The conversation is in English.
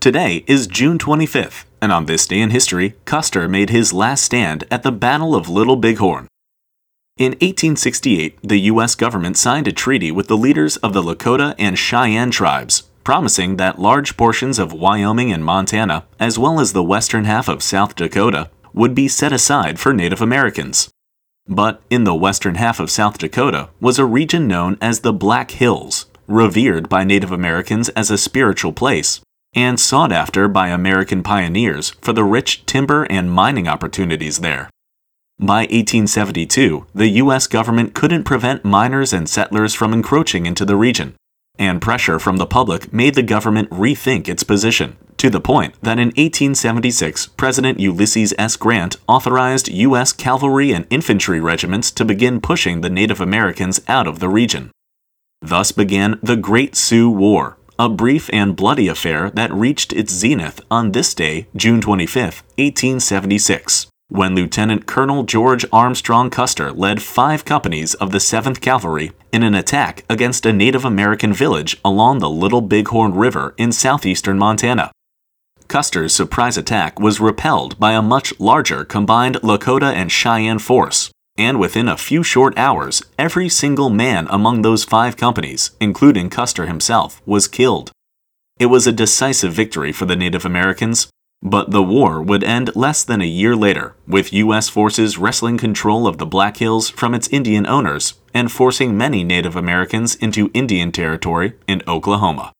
Today is June 25th, and on this day in history, Custer made his last stand at the Battle of Little Bighorn. In 1868, the U.S. government signed a treaty with the leaders of the Lakota and Cheyenne tribes, promising that large portions of Wyoming and Montana, as well as the western half of South Dakota, would be set aside for Native Americans. But in the western half of South Dakota was a region known as the Black Hills, revered by Native Americans as a spiritual place and sought after by American pioneers for the rich timber and mining opportunities there. By 1872, the U.S. government couldn't prevent miners and settlers from encroaching into the region, and pressure from the public made the government rethink its position, to the point that in 1876, President Ulysses S. Grant authorized U.S. cavalry and infantry regiments to begin pushing the Native Americans out of the region. Thus began the Great Sioux War, a brief and bloody affair that reached its zenith on this day, June 25, 1876, when Lieutenant Colonel George Armstrong Custer led five companies of the 7th Cavalry in an attack against a Native American village along the Little Bighorn River in southeastern Montana. Custer's surprise attack was repelled by a much larger combined Lakota and Cheyenne force, and within a few short hours, every single man among those five companies, including Custer himself, was killed. It was a decisive victory for the Native Americans, but the war would end less than a year later, with U.S. forces wresting control of the Black Hills from its Indian owners and forcing many Native Americans into Indian territory in Oklahoma.